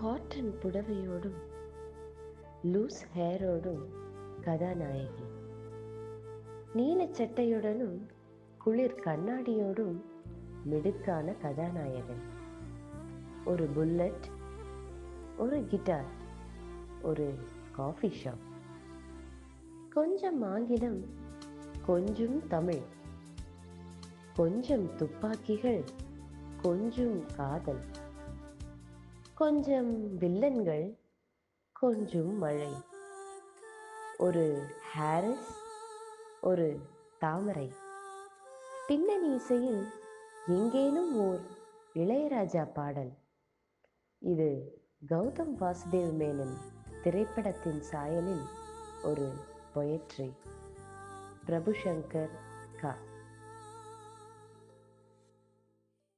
Cotton புடவையோடும் loose ஹேரோடும் கதாநாயகி. நீல சட்டையுடனும் குளிர் கண்ணாடியோடும் மிடுக்கான கதாநாயகன். ஒரு புல்லட் ஒரு கிட்டார் ஒரு காஃபி ஷாப். கொஞ்சம் ஆங்கிலம் கொஞ்சம் தமிழ். கொஞ்சம் துப்பாக்கிகள் கொஞ்சம் காதல். கொஞ்சம் வில்லன்கள் கொஞ்சம் மழை. ஒரு ஹாரிஸ் ஒரு தாமரை. பின்னணி இசையில் எங்கேனும் ஓர் இளையராஜா பாடல். இது கௌதம் வாசுதேவ் மேனன் திரைப்படத்தின் சாயலில் ஒரு பொயட்ரி பிரபு சங்கர் கா.